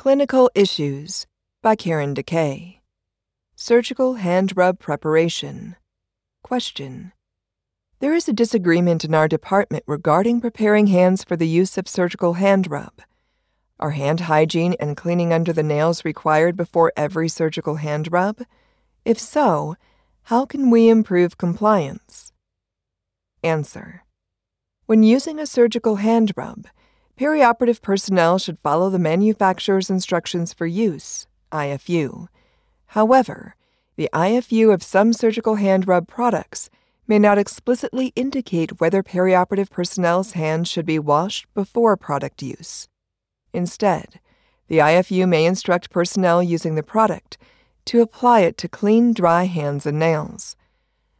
Clinical Issues by Karen DeKay. Surgical Hand Rub Preparation. Question. There is a disagreement in our department regarding preparing hands for the use of surgical hand rub. Are hand hygiene and cleaning under the nails required before every surgical hand rub? If so, how can we improve compliance? Answer. When using a surgical hand rub, perioperative personnel should follow the manufacturer's instructions for use, IFU. However, the IFU of some surgical hand rub products may not explicitly indicate whether perioperative personnel's hands should be washed before product use. Instead, the IFU may instruct personnel using the product to apply it to clean, dry hands and nails.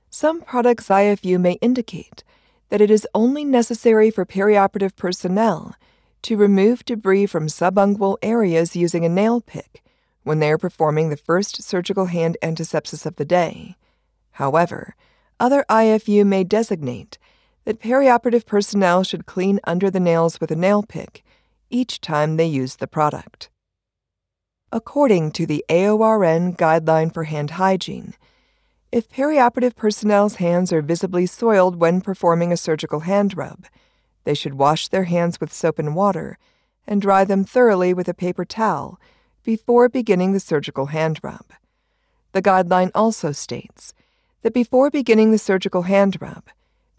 Some products' IFU may indicate that it is only necessary for perioperative personnel to remove debris from subungual areas using a nail pick when they are performing the first surgical hand antisepsis of the day. However, other IFU may designate that perioperative personnel should clean under the nails with a nail pick each time they use the product. According to the AORN Guideline for Hand Hygiene, if perioperative personnel's hands are visibly soiled when performing a surgical hand rub, they should wash their hands with soap and water and dry them thoroughly with a paper towel before beginning the surgical hand rub. The guideline also states that before beginning the surgical hand rub,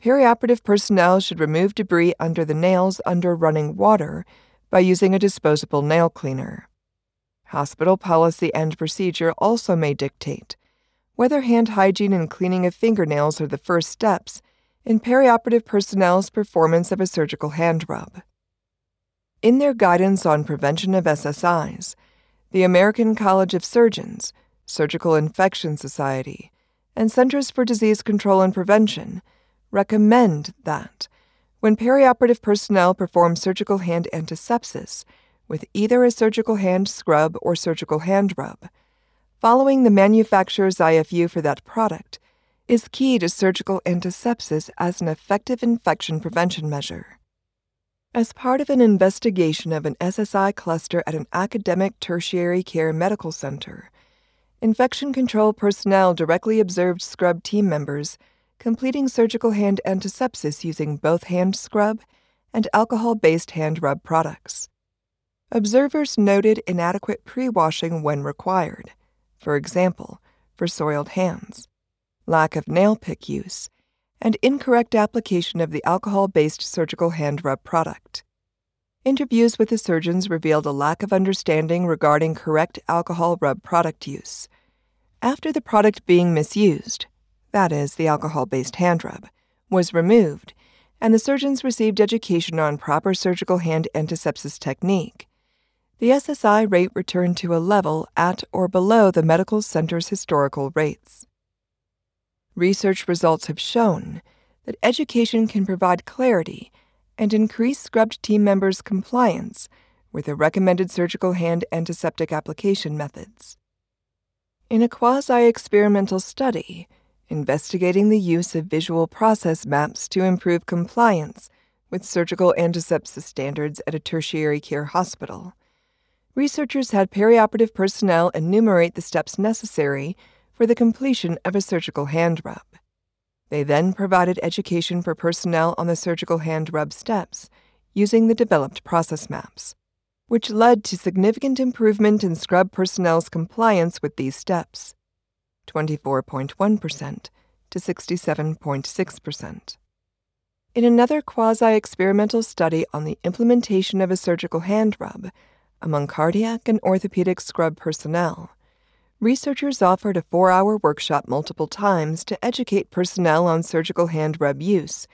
perioperative personnel should remove debris under the nails under running water by using a disposable nail cleaner. Hospital policy and procedure also may dictate whether hand hygiene and cleaning of fingernails are the first steps in perioperative personnel's performance of a surgical hand rub. In their guidance on prevention of SSIs, the American College of Surgeons, Surgical Infection Society, and Centers for Disease Control and Prevention recommend that when perioperative personnel perform surgical hand antisepsis with either a surgical hand scrub or surgical hand rub, following the manufacturer's IFU for that product is key to surgical antisepsis as an effective infection prevention measure. As part of an investigation of an SSI cluster at an academic tertiary care medical center, infection control personnel directly observed scrub team members completing surgical hand antisepsis using both hand scrub and alcohol based hand rub products. Observers noted inadequate pre washing when required, for example, for soiled hands, lack of nail pick use, and incorrect application of the alcohol based surgical hand rub product. Interviews with the surgeons revealed a lack of understanding regarding correct alcohol rub product use. After the product being misused, that is, the alcohol based hand rub, was removed, and the surgeons received education on proper surgical hand antisepsis technique, the SSI rate returned to a level at or below the medical center's historical rates. Research results have shown that education can provide clarity and increase scrubbed team members' compliance with the recommended surgical hand antiseptic application methods. In a quasi experimental study, investigating the use of visual process maps to improve compliance with surgical antisepsis standards at a tertiary care hospital. Researchers had perioperative personnel enumerate the steps necessary for the completion of a surgical hand rub. They then provided education for personnel on the surgical hand rub steps using the developed process maps, which led to significant improvement in scrub personnel's compliance with these steps. 24.1% to 67.6%. In another quasi experimental study on the implementation of a surgical hand rub among cardiac and orthopedic scrub personnel, researchers offered a four hour workshop multiple times to educate personnel on surgical hand rub use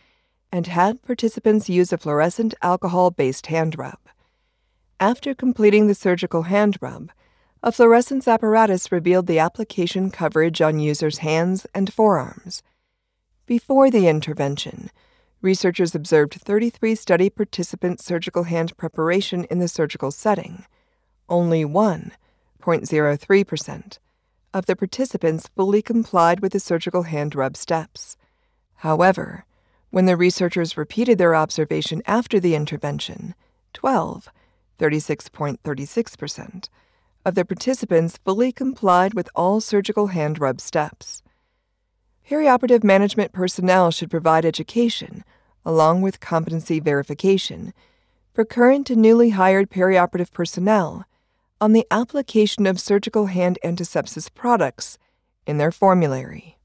and had participants use a fluorescent alcohol based hand rub. After completing the surgical hand rub, a fluorescence apparatus revealed the application coverage on users' hands and forearms. Before the intervention, researchers observed 33 study participant surgical hand preparation in the surgical setting. Only one, 0.03%, of the participants fully complied with the surgical hand rub steps. However, when the researchers repeated their observation after the intervention, 12, 36.36%, of the participants fully complied with all surgical hand rub steps. Perioperative management personnel should provide education, along with competency verification, for current and newly hired perioperative personnel on the application of surgical hand antisepsis products in their formulary.